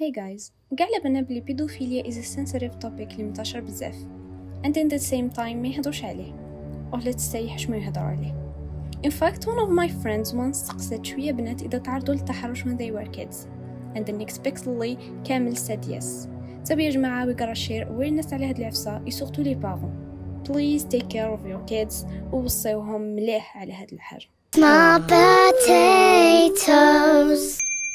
Hey guys, قاع على بلي بيدوفيليا is a sensitive topic اللي منتشر بزاف and in the same time ما يهضرش عليه or let's say حش ما يهضر عليه In fact, one of my friends once سقست شوية بنات إذا تعرضوا للتحرش when they were kids and then unexpectedly كامل said yes تبي يا جماعة we gotta share awareness على هاد العفسة et surtout les parents please take care of your kids ووصيوهم مليح على هاد الحر My potatoes.